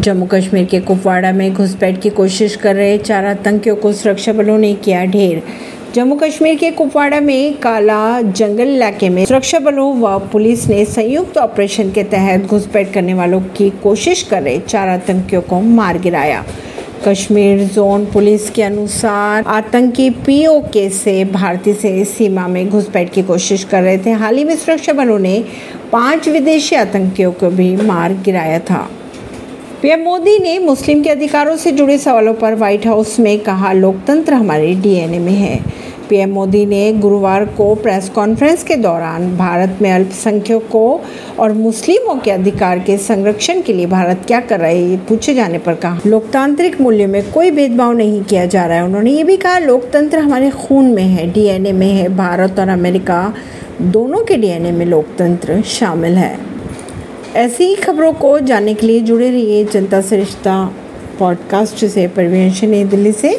जम्मू कश्मीर के कुपवाड़ा में घुसपैठ की कोशिश कर रहे चार आतंकियों को सुरक्षा बलों ने किया ढेर। जम्मू कश्मीर के कुपवाड़ा में काला जंगल इलाके में सुरक्षा बलों व पुलिस ने संयुक्त ऑपरेशन के तहत घुसपैठ करने वालों की कोशिश कर रहे चार आतंकियों को मार गिराया। कश्मीर जोन पुलिस के अनुसार आतंकी पीओके से भारतीय से सीमा में घुसपैठ की कोशिश कर रहे थे। हाल ही में सुरक्षा बलों ने पाँच विदेशी आतंकियों को भी मार गिराया था। पीएम मोदी ने मुस्लिम के अधिकारों से जुड़े सवालों पर व्हाइट हाउस में कहा, लोकतंत्र हमारे डीएनए में है। पीएम मोदी ने गुरुवार को प्रेस कॉन्फ्रेंस के दौरान भारत में अल्पसंख्यकों और मुस्लिमों के अधिकार के संरक्षण के लिए भारत क्या कर रहा है, ये पूछे जाने पर कहा। लोकतांत्रिक मूल्य में कोई भेदभाव नहीं किया जा रहा है। उन्होंने ये भी कहा, लोकतंत्र हमारे खून में है, डीएनए में है। भारत और अमेरिका दोनों के डीएनए में लोकतंत्र शामिल है। ऐसी ही खबरों को जानने के लिए जुड़े रहिए जनता सरिश्ता पॉडकास्ट से नई दिल्ली से।